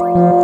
you